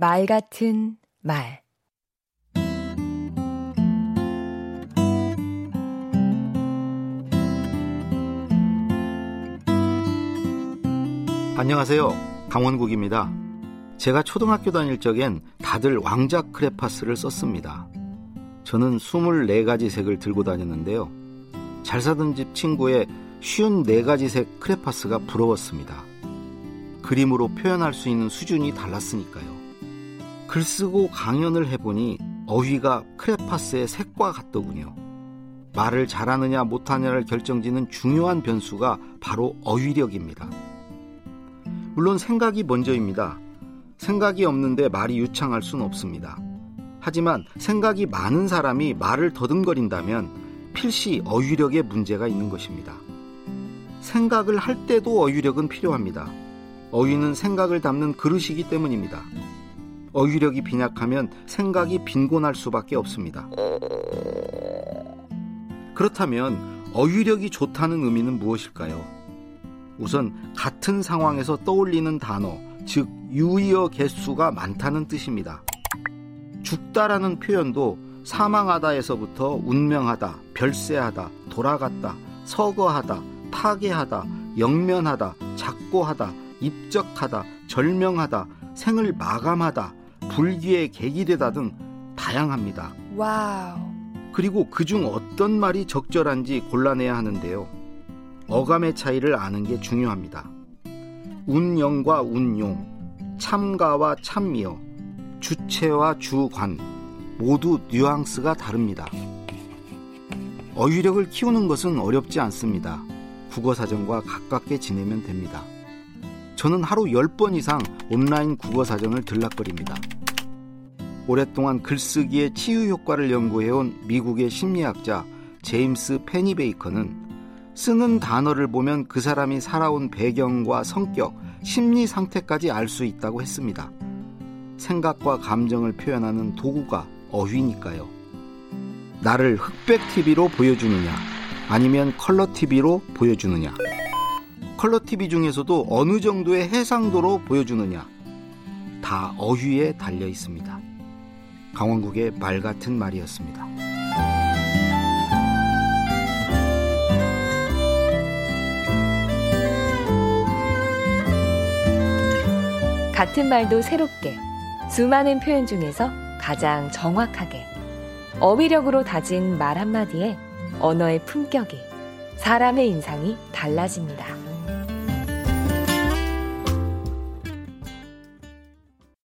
말 같은 말 안녕하세요. 강원국입니다. 제가 초등학교 다닐 적엔 다들 왕자 크레파스를 썼습니다. 저는 24가지 색을 들고 다녔는데요. 잘 사던 집 친구의 쉬운 4가지 색 크레파스가 부러웠습니다. 그림으로 표현할 수 있는 수준이 달랐으니까요. 글 쓰고 강연을 해보니 어휘가 크레파스의 색과 같더군요. 말을 잘하느냐 못하느냐를 결정짓는 중요한 변수가 바로 어휘력입니다. 물론 생각이 먼저입니다. 생각이 없는데 말이 유창할 수는 없습니다. 하지만 생각이 많은 사람이 말을 더듬거린다면 필시 어휘력에 문제가 있는 것입니다. 생각을 할 때도 어휘력은 필요합니다. 어휘는 생각을 담는 그릇이기 때문입니다. 어휘력이 빈약하면 생각이 빈곤할 수밖에 없습니다. 그렇다면 어휘력이 좋다는 의미는 무엇일까요? 우선 같은 상황에서 떠올리는 단어, 즉 유의어 개수가 많다는 뜻입니다. 죽다라는 표현도 사망하다에서부터 운명하다, 별세하다, 돌아갔다, 서거하다, 타계하다, 영면하다, 작고하다, 입적하다, 절명하다, 생을 마감하다, 불귀의 객이 되다 등 다양합니다. wow. 그리고 그중 어떤 말이 적절한지 골라내야 하는데요. 어감의 차이를 아는 게 중요합니다. 운영과 운용, 참가와 참여, 주체와 주관 모두 뉘앙스가 다릅니다. 어휘력을 키우는 것은 어렵지 않습니다. 국어사전과 가깝게 지내면 됩니다. 저는 하루 10번 이상 온라인 국어사전을 들락거립니다. 오랫동안 글쓰기의 치유 효과를 연구해온 미국의 심리학자 제임스 페니베이커는 쓰는 단어를 보면 그 사람이 살아온 배경과 성격, 심리 상태까지 알 수 있다고 했습니다. 생각과 감정을 표현하는 도구가 어휘니까요. 나를 흑백 TV로 보여주느냐, 아니면 컬러 TV로 보여주느냐. 컬러 TV 중에서도 어느 정도의 해상도로 보여주느냐. 다 어휘에 달려 있습니다. 강원국의 말 같은 말이었습니다. 같은 말도 새롭게 수많은 표현 중에서 가장 정확하게 어휘력으로 다진 말 한마디에 언어의 품격이 사람의 인상이 달라집니다.